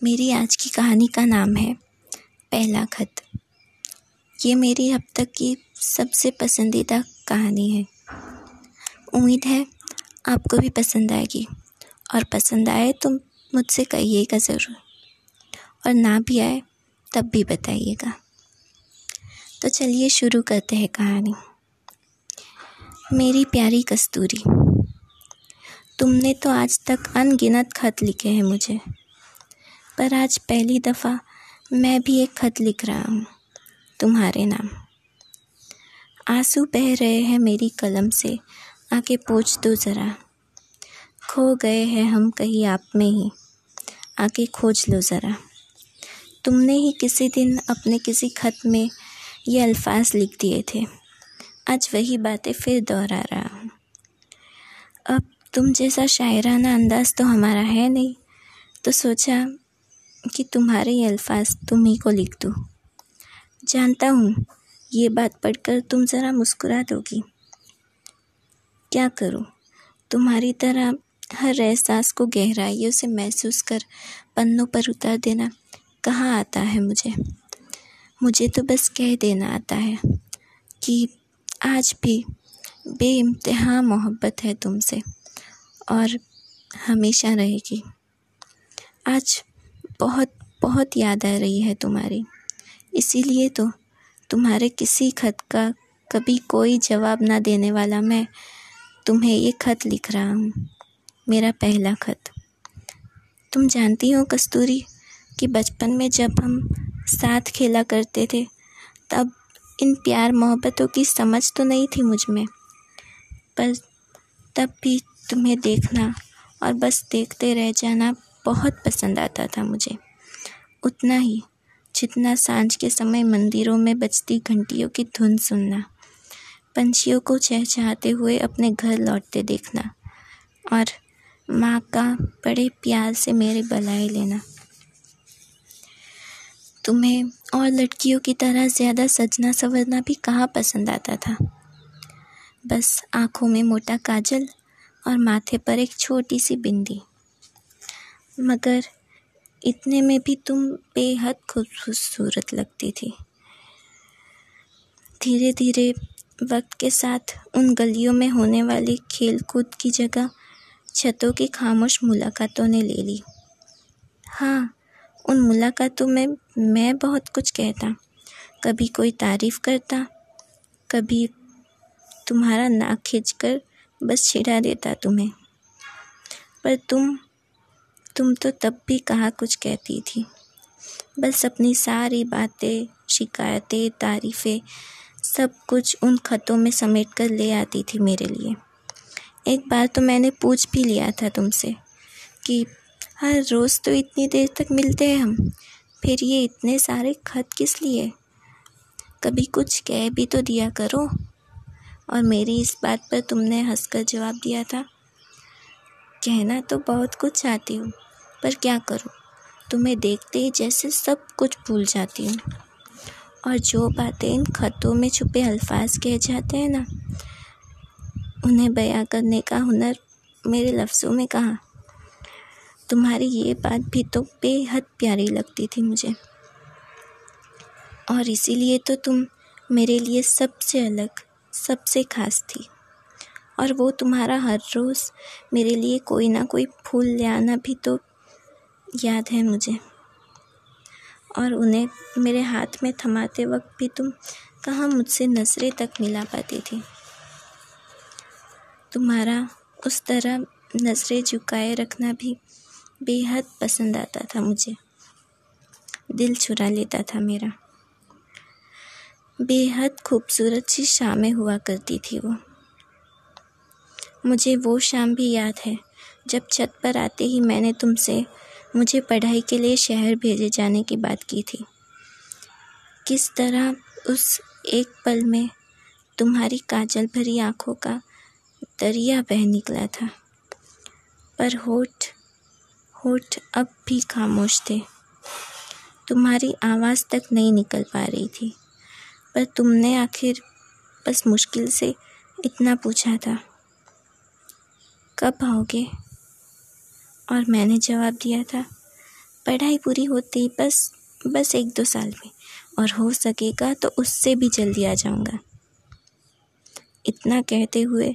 मेरी आज की कहानी का नाम है, पहला खत। ये मेरी अब तक की सबसे पसंदीदा कहानी है। उम्मीद है आपको भी पसंद आएगी, और पसंद आए तो मुझसे कहिएगा ज़रूर, और ना भी आए तब भी बताइएगा। तो चलिए शुरू करते हैं कहानी। मेरी प्यारी कस्तूरी, तुमने तो आज तक अनगिनत खत लिखे हैं मुझे। पर आज पहली दफ़ा मैं भी एक खत लिख रहा हूँ, तुम्हारे नाम। आँसू बह रहे हैं मेरी कलम से आके पूछ दो ज़रा। खो गए हैं हम कहीं आप में ही आके खोज लो ज़रा। तुमने ही किसी दिन अपने किसी खत में ये अल्फाज लिख दिए थे। आज वही बातें फिर दोहरा रहा हूँ। अब तुम जैसा शायराना अंदाज तो हमारा है नहीं तो सोचा कि तुम्हारे ये अल्फाज तुम ही को लिख दूँ। जानता हूँ, ये बात पढ़कर तुम ज़रा मुस्कुरा दोगी। क्या करूँ? तुम्हारी तरह हर एहसास को गहराइयों से महसूस कर पन्नों पर उतार देना कहाँ आता है मुझे? मुझे तो बस कह देना आता है कि आज भी बेइम्तहा मोहब्बत है तुमसे और हमेशा रहेगी। आज बहुत बहुत याद आ रही है तुम्हारी। इसीलिए तो तुम्हारे किसी खत का कभी कोई जवाब ना देने वाला मैं तुम्हें ये खत लिख रहा हूँ, मेरा पहला खत। तुम जानती हो कस्तूरी, कि बचपन में जब हम साथ खेला करते थे, तब इन प्यार मोहब्बतों की समझ तो नहीं थी मुझमें, पर तब भी तुम्हें देखना और बस देखते रह जाना बहुत पसंद आता था मुझे। उतना ही, जितना साँझ के समय मंदिरों में बजती घंटियों की धुन सुनना, पंछियों को चहचहाते हुए अपने घर लौटते देखना, और माँ का बड़े प्यार से मेरे बलाई लेना। तुम्हें और लड़कियों की तरह ज़्यादा सजना संवरना भी कहाँ पसंद आता था? बस आँखों में मोटा काजल और माथे पर एक छोटी सी बिंदी। मगर इतने में भी तुम बेहद खूबसूरत लगती थी। धीरे धीरे वक्त के साथ उन गलियों में होने वाली खेल कूद की जगह छतों की खामोश मुलाकातों ने ले ली। हाँ उन मुलाकातों में मैं बहुत कुछ कहता। कभी कोई तारीफ़ करता, कभी तुम्हारा नाक खींच कर बस छिड़ा देता तुम्हें। पर तुम तुम तो तब भी कहाँ कुछ कहती थी। बस अपनी सारी बातें, शिकायतें, तारीफ़ें, सब कुछ उन ख़तों में समेट कर ले आती थी मेरे लिए। एक बार तो मैंने पूछ भी लिया था तुमसे कि हर रोज़ तो इतनी देर तक मिलते हैं हम, फिर ये इतने सारे ख़त किस लिए? कभी कुछ कह भी तो दिया करो। और मेरी इस बात पर तुमने हंसकर जवाब दिया था कहना तो बहुत कुछ चाहती हूँ, पर क्या करूँ? तुम्हें देखते ही जैसे सब कुछ भूल जाती हूँ। और जो बातें इन ख़तों में छुपे अल्फाज कह जाते हैं ना, उन्हें बयां करने का हुनर मेरे लफ्ज़ों में कहा? तुम्हारी ये बात भी तो बेहद प्यारी लगती थी मुझे। और इसीलिए तो तुम मेरे लिए सबसे अलग, सबसे ख़ास थी। और वो तुम्हारा हर रोज़ मेरे लिए कोई ना कोई फूल ले आना भी तो याद है मुझे। और उन्हें मेरे हाथ में थमाते वक्त भी तुम कहाँ मुझसे नज़रें तक मिला पाती थी। तुम्हारा उस तरह नज़रें झुकाए रखना भी बेहद पसंद आता था मुझे। दिल चुरा लेता था मेरा। बेहद खूबसूरत सी शामें हुआ करती थी वो। मुझे वो शाम भी याद है, जब छत पर आते ही मैंने तुमसे मुझे पढ़ाई के लिए शहर भेजे जाने की बात की थी। किस तरह उस एक पल में तुम्हारी काजल भरी आँखों का दरिया बह निकला था। पर होठ होठ अब भी खामोश थे। तुम्हारी आवाज़ तक नहीं निकल पा रही थी, पर तुमने आखिर बस मुश्किल से इतना पूछा था। कब आओगे? और मैंने जवाब दिया था, पढ़ाई पूरी होती बस बस एक दो साल में, और हो सकेगा तो उससे भी जल्दी आ जाऊँगा। इतना कहते हुए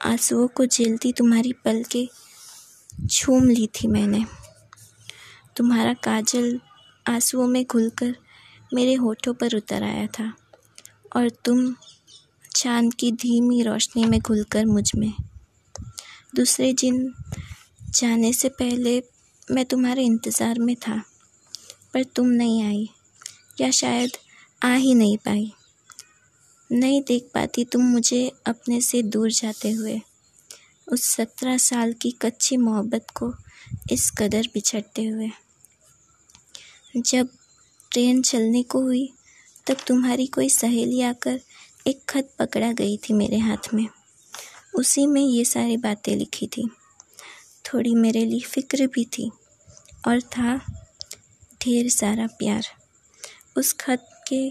आंसुओं को झेलती तुम्हारी पल के छूम ली थी मैंने। तुम्हारा काजल आंसुओं में घुलकर मेरे होठों पर उतर आया था, और तुम चाँद की धीमी रोशनी में घुलकर मुझमें दूसरे दिन जाने से पहले मैं तुम्हारे इंतज़ार में था, पर तुम नहीं आई, या शायद आ ही नहीं पाई। नहीं देख पाती तुम मुझे अपने से दूर जाते हुए। उस सत्रह साल की कच्ची मोहब्बत को इस कदर बिछड़ते हुए। जब ट्रेन चलने को हुई, तब तुम्हारी कोई सहेली आकर एक खत पकड़ा गई थी मेरे हाथ में। उसी में ये सारी बातें लिखी थी। थोड़ी मेरे लिए फ़िक्र भी थी और था ढेर सारा प्यार। उस खत के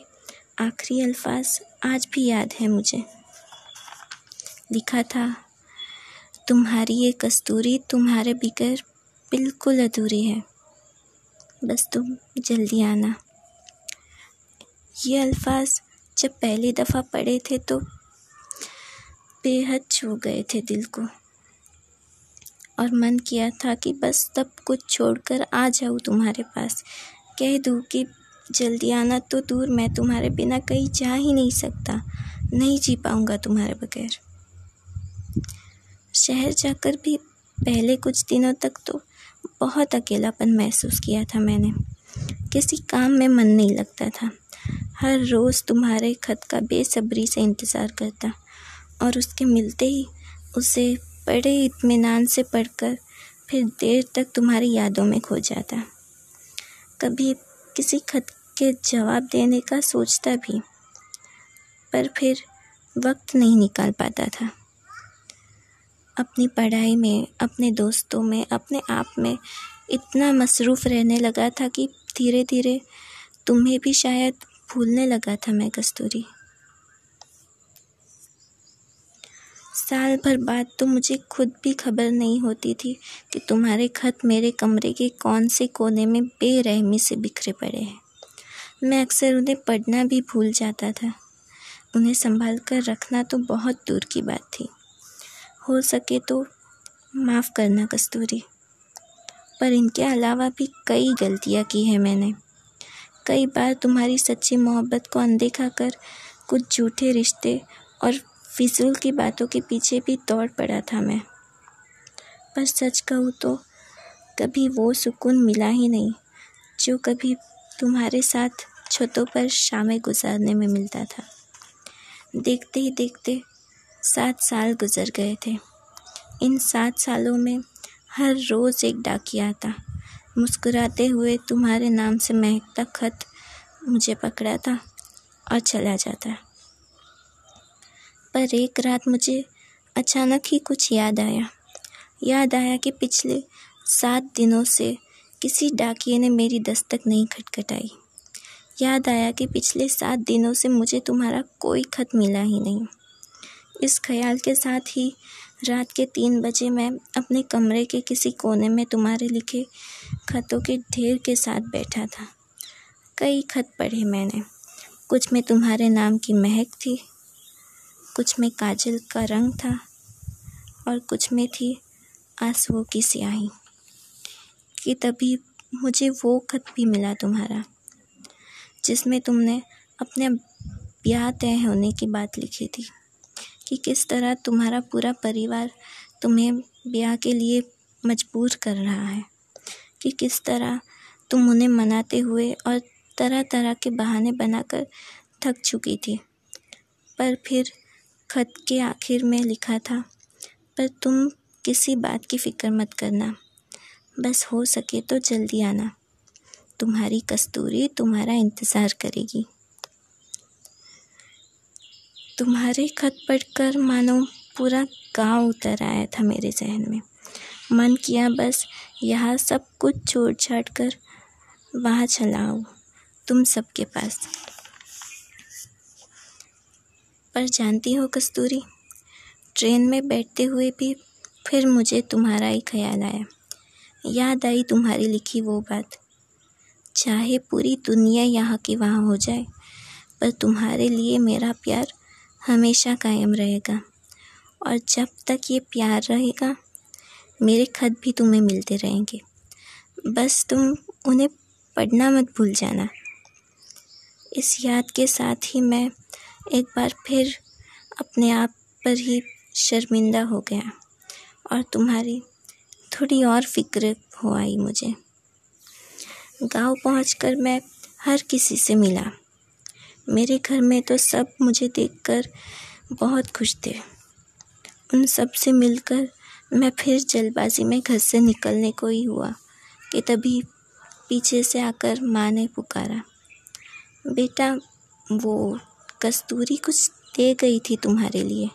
आखिरी अल्फाज आज भी याद है मुझे। लिखा था, तुम्हारी ये कस्तूरी तुम्हारे बिगर बिल्कुल अधूरी है। बस तुम जल्दी आना। ये अल्फाज जब पहली दफ़ा पढ़े थे तो बेहद छू गए थे दिल को और मन किया था कि बस सब कुछ छोड़कर आ जाऊँ तुम्हारे पास। कह दूँ कि जल्दी आना तो दूर, मैं तुम्हारे बिना कहीं जा ही नहीं सकता। नहीं जी पाऊँगा तुम्हारे बगैर। शहर जाकर भी पहले कुछ दिनों तक तो बहुत अकेलापन महसूस किया था मैंने। किसी काम में मन नहीं लगता था। हर रोज़ तुम्हारे खत का बेसब्री से इंतज़ार करता। और उसके मिलते ही उसे बड़े इत्मीनान से पढ़कर फिर देर तक तुम्हारी यादों में खो जाता। कभी किसी खत के जवाब देने का सोचता भी, पर फिर वक्त नहीं निकाल पाता था। अपनी पढ़ाई में, अपने दोस्तों में, अपने आप में इतना मसरूफ़ रहने लगा था कि धीरे धीरे तुम्हें भी शायद भूलने लगा था मैं कस्तूरी। साल भर बाद तो मुझे खुद भी खबर नहीं होती थी कि तुम्हारे खत मेरे कमरे के कौन से कोने में बेरहमी से बिखरे पड़े हैं। मैं अक्सर उन्हें पढ़ना भी भूल जाता था। उन्हें संभाल कर रखना तो बहुत दूर की बात थी। हो सके तो माफ़ करना कस्तूरी। पर इनके अलावा भी कई गलतियाँ की हैं मैंने। कई बार तुम्हारी सच्ची मोहब्बत को अनदेखा कर कुछ झूठे रिश्ते और फिजूल की बातों के पीछे भी दौड़ पड़ा था मैं। पर सच कहूँ तो कभी वो सुकून मिला ही नहीं, जो कभी तुम्हारे साथ छतों पर शामें गुजारने में मिलता था। देखते ही देखते सात साल गुजर गए थे। इन सात सालों में हर रोज़ एक डाकिया आता। मुस्कुराते हुए तुम्हारे नाम से महकता खत मुझे पकड़ा था और चला जाता। पर एक रात मुझे अचानक ही कुछ याद आया। याद आया कि पिछले सात दिनों से किसी डाकिए ने मेरी दस्तक नहीं खटखटाई। याद आया कि पिछले सात दिनों से मुझे तुम्हारा कोई खत मिला ही नहीं। इस ख्याल के साथ ही रात के तीन बजे मैं अपने कमरे के किसी कोने में तुम्हारे लिखे खतों के ढेर के साथ बैठा था। कई खत पढ़े मैंने। कुछ में तुम्हारे नाम की महक थी कुछ में काजल का रंग था और कुछ में थी आंसुओं की स्याही। कि तभी मुझे वो खत भी मिला तुम्हारा, जिसमें तुमने अपने ब्याह तय होने की बात लिखी थी कि किस तरह तुम्हारा पूरा परिवार तुम्हें ब्याह के लिए मजबूर कर रहा है, कि किस तरह तुम उन्हें मनाते हुए और तरह तरह के बहाने बनाकर थक चुकी थी। पर फिर खत के आखिर में लिखा था, पर तुम किसी बात की फ़िक्र मत करना। बस हो सके तो जल्दी आना। तुम्हारी कस्तूरी तुम्हारा इंतज़ार करेगी। तुम्हारे खत पढ़कर मानो पूरा गाँव उतर आया था मेरे जहन में। मन किया बस यहाँ सब कुछ छोड़ छाड़ कर, वहाँ चलाओ तुम सबके पास। पर जानती हो कस्तूरी? ट्रेन में बैठते हुए भी फिर मुझे तुम्हारा ही ख्याल आया। याद आई तुम्हारी लिखी वो बात। चाहे पूरी दुनिया यहाँ की वहाँ हो जाए, पर तुम्हारे लिए मेरा प्यार हमेशा कायम रहेगा। और जब तक ये प्यार रहेगा, मेरे खत भी तुम्हें मिलते रहेंगे। बस तुम उन्हें पढ़ना मत भूल जाना। इस याद के साथ ही मैं एक बार फिर अपने आप पर ही शर्मिंदा हो गया और तुम्हारी थोड़ी और फ़िक्र हो आई मुझे। गाँव पहुंचकर मैं हर किसी से मिला। मेरे घर में तो सब मुझे देखकर बहुत खुश थे। उन सबसे मिलकर मैं फिर जल्दबाजी में घर से निकलने को ही हुआ कि तभी पीछे से आकर माँ ने पुकारा, बेटा, वो कस्तूरी कुछ दे गई थी तुम्हारे लिए।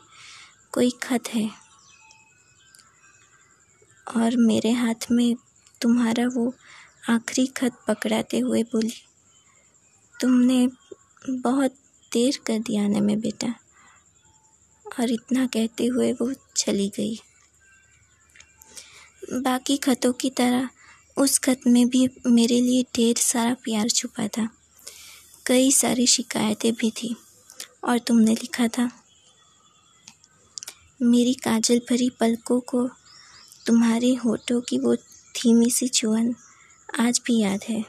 कोई खत है? और मेरे हाथ में तुम्हारा वो आखिरी खत पकड़ाते हुए बोली, तुमने बहुत देर कर दिया आने में बेटा। और इतना कहते हुए वो चली गई। बाकी खतों की तरह उस खत में भी मेरे लिए ढेर सारा प्यार छुपा था। कई सारी शिकायतें भी थी। और तुमने लिखा था, मेरी काजल भरी पलकों को तुम्हारे होठों की वो धीमी सी चुअन आज भी याद है।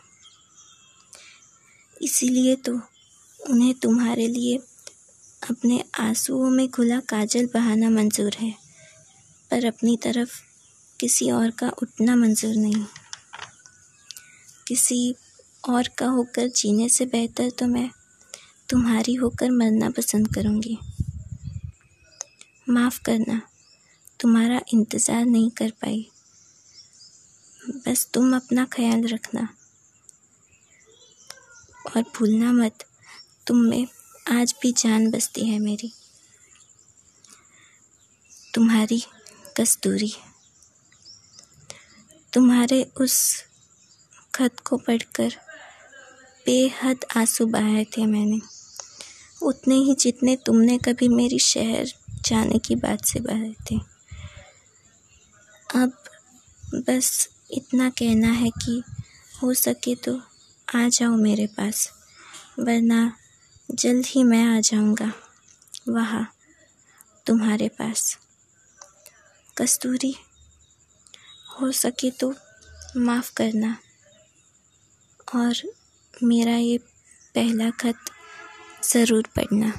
इसीलिए तो उन्हें तुम्हारे लिए अपने आंसुओं में खुला काजल बहाना मंजूर है, पर अपनी तरफ़ किसी और का उठना मंजूर नहीं। किसी और का होकर जीने से बेहतर तो मैं तुम्हारी होकर मरना पसंद करूँगी। माफ़ करना, तुम्हारा इंतज़ार नहीं कर पाई। बस तुम अपना ख्याल रखना। और भूलना मत, तुम में आज भी जान बसती है मेरी। तुम्हारी कस्तूरी। तुम्हारे उस खत को पढ़कर बेहद आँसू बहाए थे मैंने। उतने ही जितने तुमने कभी मेरी शहर जाने की बात से बहाए थे। अब बस इतना कहना है कि हो सके तो आ जाओ मेरे पास, वरना जल्द ही मैं आ जाऊँगा वहाँ तुम्हारे पास। कस्तूरी, हो सके तो माफ़ करना। और मेरा ये पहला खत ज़रूर पढ़ना।